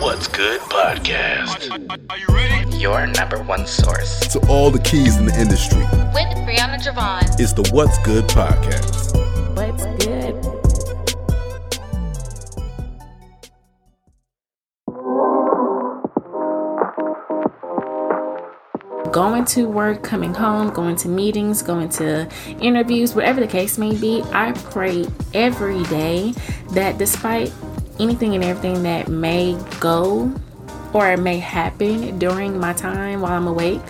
What's Good podcast. Are, you ready? Your number one source. To all the keys in the industry, with Brianna Jovahn. it's the What's Good podcast. What's good? Going to work, coming home, going to meetings, going to interviews, whatever the case may be, I pray every day that despite anything and everything that may go or may happen during my time while I'm awake,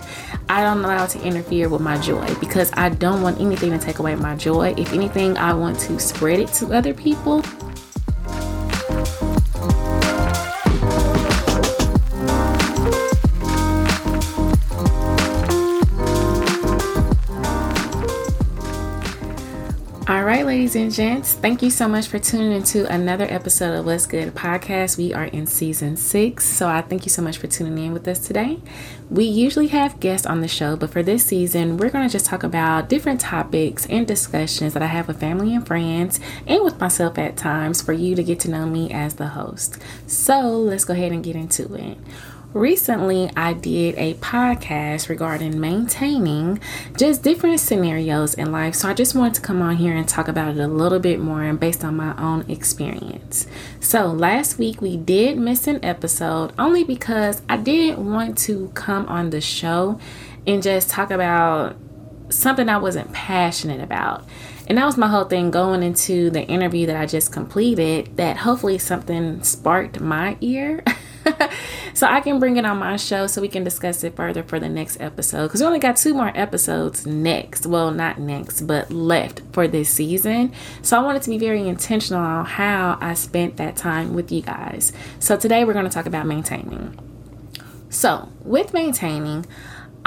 I don't allow to interfere with my joy because I don't want anything to take away my joy. If anything, I want to spread it to other people. And gents, thank you so much for tuning into another episode of What's Good podcast. We are in season six, so I thank you so much for tuning in with us today. We usually have guests on the show, but for this season, we're going to just talk about different topics and discussions that I have with family and friends and with myself at times for you to get to know me as the host. So let's go ahead and get into it. Recently, I did a podcast regarding maintaining just different scenarios in life. So I just wanted to come on here and talk about it a little bit more and based on my own experience. So last week we did miss an episode only because I didn't want to come on the show and just talk about something I wasn't passionate about. And that was my whole thing going into the interview that I just completed that hopefully something sparked my ear. so I can bring it on my show so we can discuss it further for the next episode. Because we only got two more episodes next. Well, not next, but left for this season. So I wanted to be very intentional on how I spent that time with you guys. So today we're going to talk about maintaining. So, with maintaining,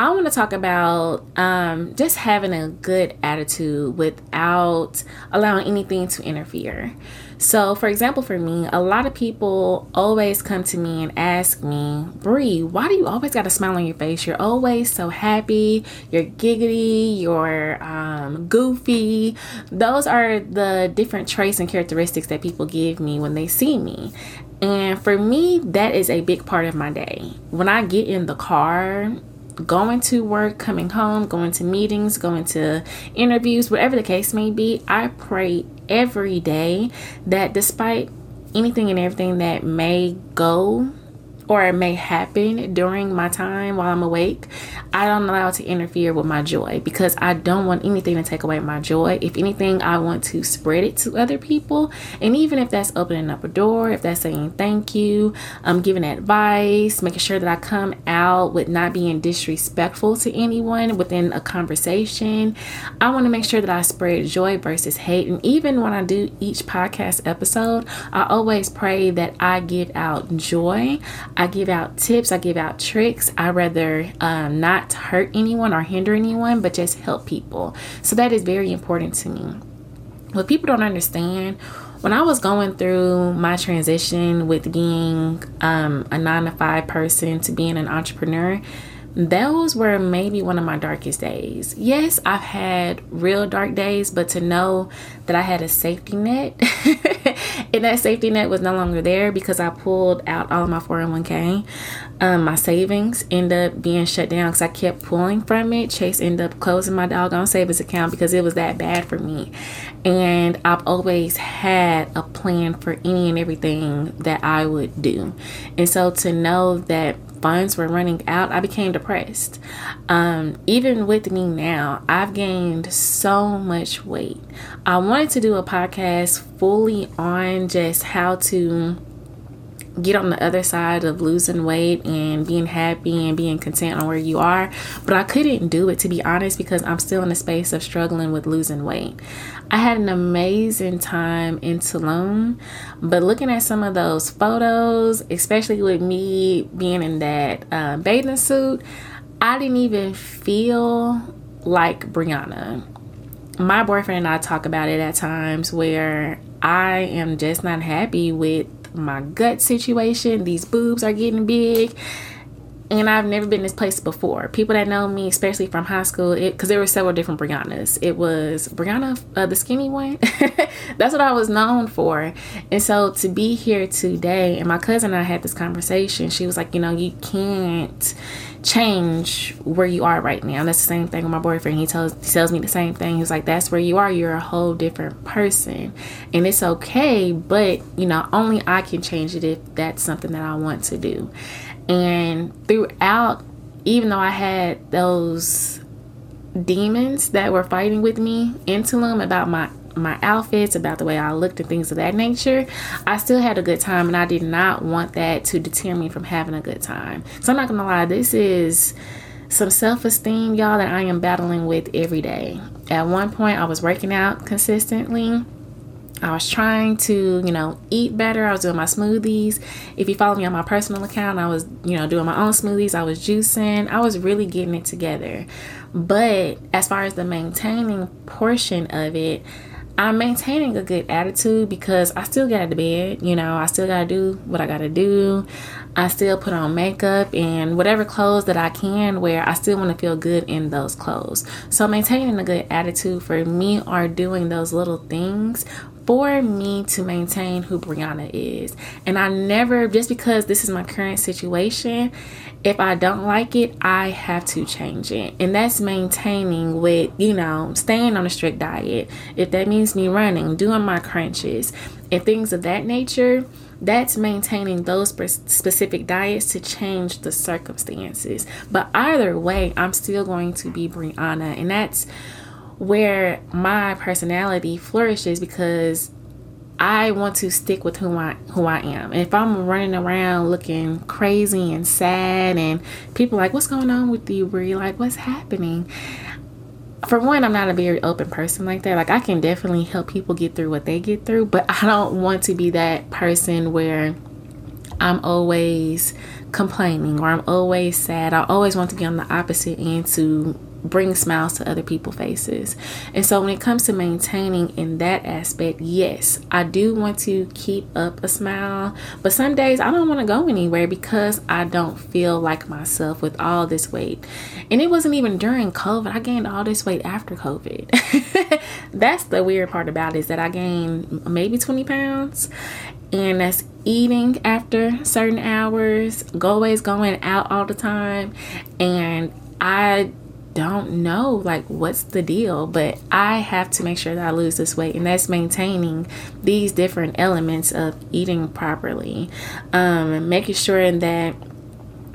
I want to talk about um, just having a good attitude without allowing anything to interfere. So, for example, for me, a lot of people always come to me and ask me, Bree, why do you always got a smile on your face? You're always so happy, you're giggity, you're um, goofy. Those are the different traits and characteristics that people give me when they see me. And for me, that is a big part of my day. When I get in the car, going to work, coming home, going to meetings, going to interviews, whatever the case may be, I pray every day that despite anything and everything that may go or it may happen during my time while I'm awake, I don't allow it to interfere with my joy because I don't want anything to take away my joy. If anything, I want to spread it to other people. And even if that's opening up a door, if that's saying thank you, um, giving advice, making sure that I come out with not being disrespectful to anyone within a conversation, I want to make sure that I spread joy versus hate. And even when I do each podcast episode, I always pray that I give out joy. I give out tips, I give out tricks. I rather um, not hurt anyone or hinder anyone, but just help people. So that is very important to me. What people don't understand, when I was going through my transition with being um, a nine to five person to being an entrepreneur, those were maybe one of my darkest days. Yes, I've had real dark days, but to know that I had a safety net and that safety net was no longer there because I pulled out all of my 401k, um, my savings ended up being shut down because I kept pulling from it. Chase ended up closing my doggone savings account because it was that bad for me. And I've always had a plan for any and everything that I would do. And so to know that funds were running out, I became depressed. Um, even with me now, I've gained so much weight. I wanted to do a podcast fully on just how to get on the other side of losing weight and being happy and being content on where you are. But I couldn't do it to be honest because I'm still in a space of struggling with losing weight. I had an amazing time in Tulum, but looking at some of those photos, especially with me being in that uh, bathing suit, I didn't even feel like Brianna. My boyfriend and I talk about it at times where I am just not happy with my gut situation. These boobs are getting big. and I've never been this place before. People that know me, especially from high school, because there were several different Briannas. It was Brianna, uh, the skinny one. That's what I was known for. And so to be here today, and my cousin and I had this conversation. She was like, you know, you can't change where you are right now. That's the same thing with my boyfriend. He tells he tells me the same thing. He's like, that's where you are. You're a whole different person, and it's okay. But you know, only I can change it if that's something that I want to do. And throughout, even though I had those demons that were fighting with me into them about my my outfits, about the way I looked and things of that nature, I still had a good time and I did not want that to deter me from having a good time. So I'm not gonna lie, this is some self-esteem, y'all, that I am battling with every day. At one point I was working out consistently I was trying to, you know, eat better. I was doing my smoothies. If you follow me on my personal account, I was, you know, doing my own smoothies. I was juicing. I was really getting it together. But as far as the maintaining portion of it, I'm maintaining a good attitude because I still got to bed. You know, I still got to do what I got to do. I still put on makeup and whatever clothes that I can wear, I still want to feel good in those clothes. So, maintaining a good attitude for me are doing those little things for me to maintain who Brianna is. And I never, just because this is my current situation, if I don't like it, I have to change it. And that's maintaining with, you know, staying on a strict diet. If that means me running, doing my crunches, and things of that nature, that's maintaining those specific diets to change the circumstances. But either way, I'm still going to be Brianna. And that's where my personality flourishes because I want to stick with who I who I am. And if I'm running around looking crazy and sad and people like, what's going on with you, Brie? Like, what's happening? For one, I'm not a very open person like that. Like I can definitely help people get through what they get through, but I don't want to be that person where I'm always complaining or I'm always sad. I always want to be on the opposite end to bring smiles to other people's faces. And so when it comes to maintaining in that aspect, yes, I do want to keep up a smile, but some days I don't want to go anywhere because I don't feel like myself with all this weight. And it wasn't even during COVID. I gained all this weight after COVID. that's the weird part about it is that I gained maybe 20 pounds and that's eating after certain hours, go always going out all the time, and I don't know like what's the deal, but I have to make sure that I lose this weight, and that's maintaining these different elements of eating properly, um, making sure that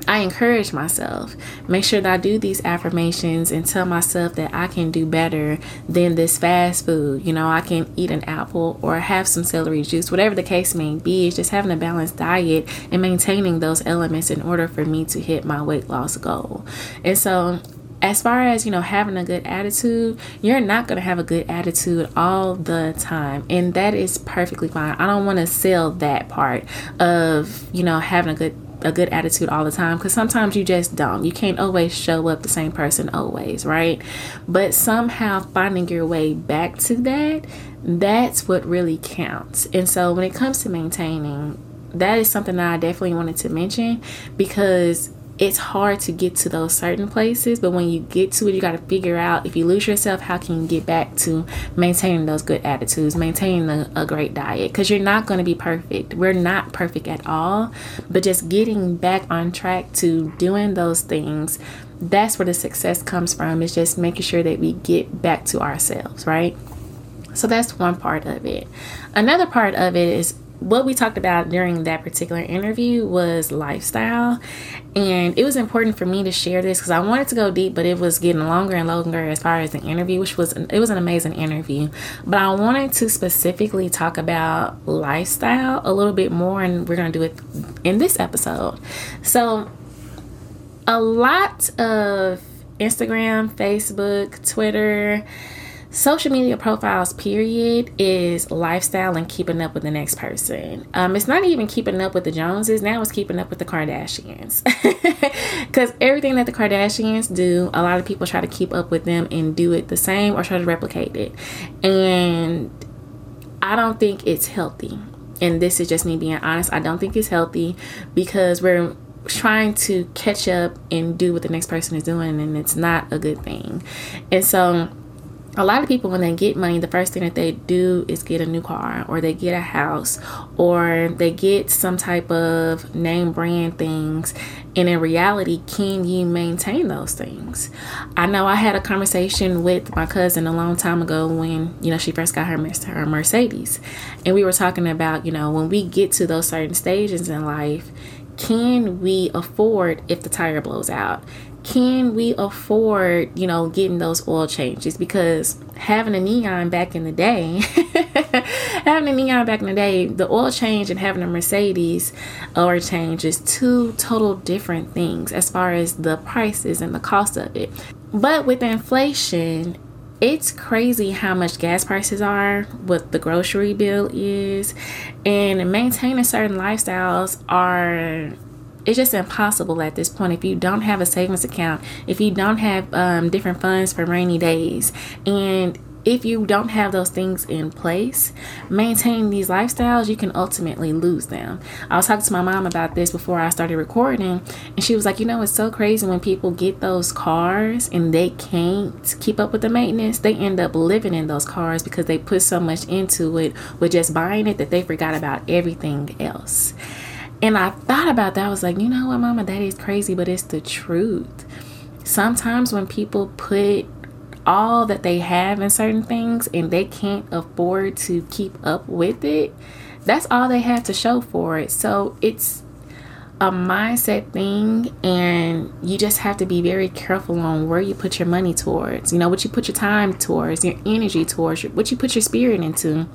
I encourage myself. Make sure that I do these affirmations and tell myself that I can do better than this fast food. You know, I can eat an apple or have some celery juice, whatever the case may be. It's just having a balanced diet and maintaining those elements in order for me to hit my weight loss goal. And so as far as you know having a good attitude you're not going to have a good attitude all the time and that is perfectly fine. I don't want to sell that part of you know having a good a good attitude all the time because sometimes you just don't. You can't always show up the same person always right? But somehow finding your way back to that that's what really counts. And so when it comes to maintaining that is something that i definitely wanted to mention because it's hard to get to those certain places but when you get to it you got to figure out if you lose yourself how can you get back to maintaining those good attitudes maintaining a, a great diet? Because you're not going to be perfect. We're not perfect at all but just getting back on track to doing those things that's where the success comes from is just making sure that we get back to ourselves right? So that's one part of it. Another part of it is what we talked about during that particular interview was lifestyle. And it was important for me to share this because i wanted to go deep but it was getting longer and longer as far as the interview which was it was an amazing interview. But i wanted to specifically talk about lifestyle a little bit more and we're to do it in this episode. So a lot of instagram facebook twitter social media profiles period is lifestyle and keeping up with the next person. Um, it's not even keeping up with the joneses. Now it's keeping up with the kardashians. Because everything that the kardashians do a lot of people try to keep up with them and do it the same or try to replicate it. And i don't think it's healthy. And this is just me being honest. I don't think it's healthy because we're trying to catch up and do what the next person is doing and it's not a good thing. And so a lot of people when they get money the first thing that they do is get a new car or they get a house or they get some type of name brand things. And in reality can you maintain those things? I know i had a conversation with my cousin a long time ago when you know she first got her, her mercedes. And we were talking about you know when we get to those certain stages in life can we afford if the tire blows out can we afford, you know, getting those oil changes? Because having a neon back in the day, having a neon back in the day, the oil change and having a Mercedes oil change is two total different things as far as the prices and the cost of it. But with inflation, it's crazy how much gas prices are, what the grocery bill is, and maintaining certain lifestyles are it's just impossible at this point if you don't have a savings account if you don't have um, different funds for rainy days and if you don't have those things in place, maintaining these lifestyles, you can ultimately lose them. I was talking to my mom about this before I started recording, and she was like, You know, it's so crazy when people get those cars and they can't keep up with the maintenance, they end up living in those cars because they put so much into it with just buying it that they forgot about everything else. And I thought about that. I was like, you know what, mama, that is crazy, but it's the truth. Sometimes when people put all that they have in certain things and they can't afford to keep up with it, that's all they have to show for it. So it's a mindset thing and you just have to be very careful on where you put your money towards you know what you put your time towards your energy towards what you put your spirit into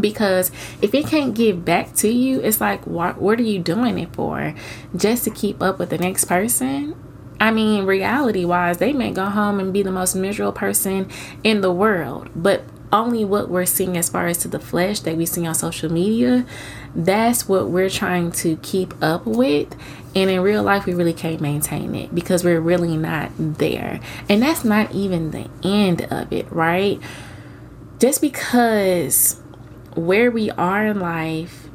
because if it can't give back to you it's like what what are you doing it for just to keep up with the next person I mean, reality wise, they may go home and be the most miserable person in the world, but only what we're seeing as far as to the flesh that we see on social media, that's what we're trying to keep up with. And in real life, we really can't maintain it because we're really not there. And that's not even the end of it, right? Just because where we are in life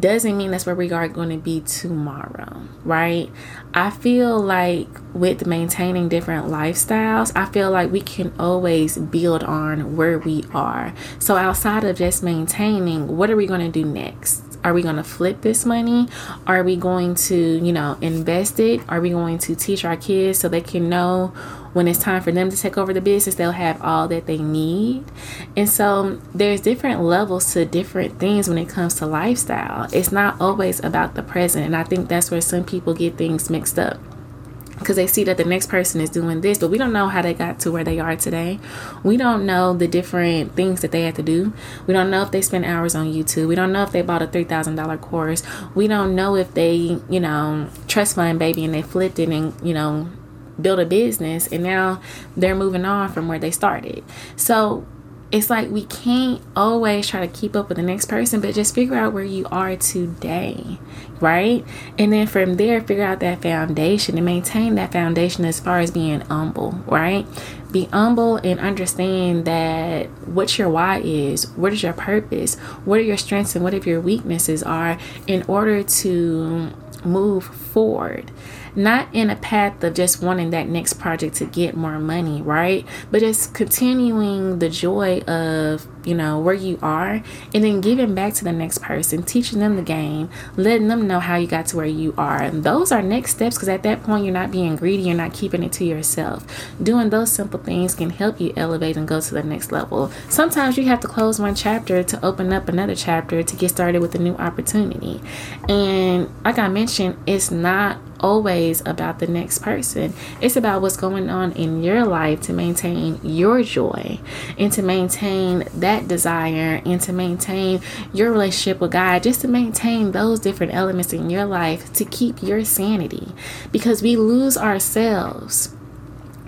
doesn't mean that's where we are going to be tomorrow, right? I feel like with maintaining different lifestyles, I feel like we can always build on where we are. So, outside of just maintaining, what are we going to do next? Are we going to flip this money? Are we going to, you know, invest it? Are we going to teach our kids so they can know when it's time for them to take over the business, they'll have all that they need. And so there's different levels to different things when it comes to lifestyle. It's not always about the present. And I think that's where some people get things mixed up because they see that the next person is doing this, but we don't know how they got to where they are today. We don't know the different things that they had to do. We don't know if they spent hours on YouTube. We don't know if they bought a $3,000 course. We don't know if they, you know, trust fund baby and they flipped it and, you know, build a business and now they're moving on from where they started. So it's like we can't always try to keep up with the next person, but just figure out where you are today, right? And then from there, figure out that foundation and maintain that foundation as far as being humble, right? Be humble and understand that what your why is, what is your purpose, what are your strengths, and what if your weaknesses are in order to move forward not in a path of just wanting that next project to get more money, right? But just continuing the joy of, you know, where you are and then giving back to the next person, teaching them the game, letting them know how you got to where you are. And those are next steps because at that point, you're not being greedy, you're not keeping it to yourself. Doing those simple things can help you elevate and go to the next level. Sometimes you have to close one chapter to open up another chapter to get started with a new opportunity. And like I mentioned, it's not always about the next person. It's about what's going on in your life to maintain your joy and to maintain that desire and to maintain your relationship with God, just to maintain those different elements in your life to keep your sanity because we lose ourselves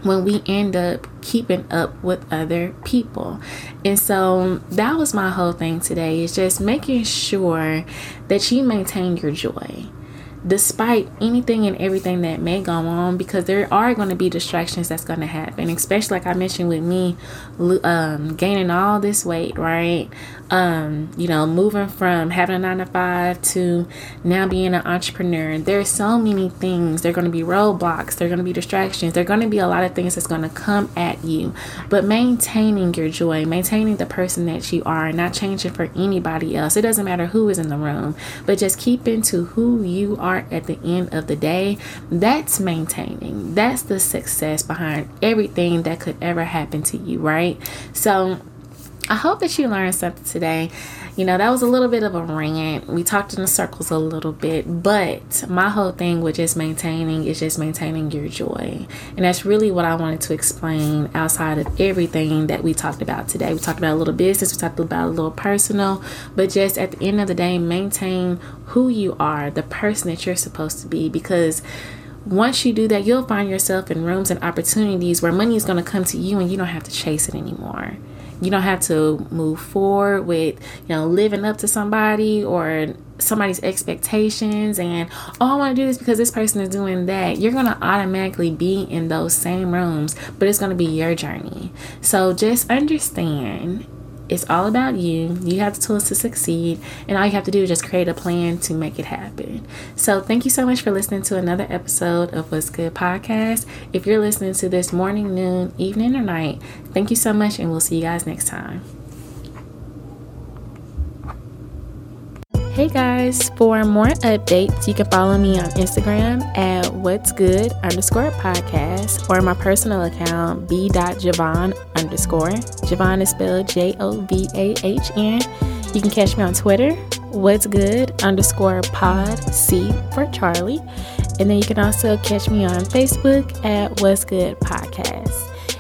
when we end up keeping up with other people. And so that was my whole thing today is just making sure that you maintain your joy despite anything and everything that may go on because there are going to be distractions that's going to happen especially like i mentioned with me um, gaining all this weight right um, you know moving from having a nine to five to now being an entrepreneur. There's so many things. There are going to be roadblocks. There are going to be distractions. There are going to be a lot of things that's going to come at you. But maintaining your joy maintaining the person that you are and not changing for anybody else. It doesn't matter who is in the room but just keeping to who you are are at the end of the day, that's maintaining. That's the success behind everything that could ever happen to you, right? So I hope that you learned something today. You know, that was a little bit of a rant. We talked in the circles a little bit, but my whole thing with just maintaining is just maintaining your joy. And that's really what I wanted to explain outside of everything that we talked about today. We talked about a little business, we talked about a little personal, but just at the end of the day, maintain who you are, the person that you're supposed to be, because once you do that, you'll find yourself in rooms and opportunities where money is going to come to you and you don't have to chase it anymore you don't have to move forward with you know living up to somebody or somebody's expectations and oh, I want to do this because this person is doing that. You're going to automatically be in those same rooms, but it's going to be your journey. So just understand it's all about you. You have the tools to succeed, and all you have to do is just create a plan to make it happen. So, thank you so much for listening to another episode of What's Good Podcast. If you're listening to this morning, noon, evening, or night, thank you so much, and we'll see you guys next time. Hey guys, for more updates, you can follow me on Instagram at what's good underscore podcast or my personal account b.jovahn underscore. Jovahn is spelled J O V A H N. You can catch me on Twitter, what's good underscore pod C for Charlie. And then you can also catch me on Facebook at what's good podcast.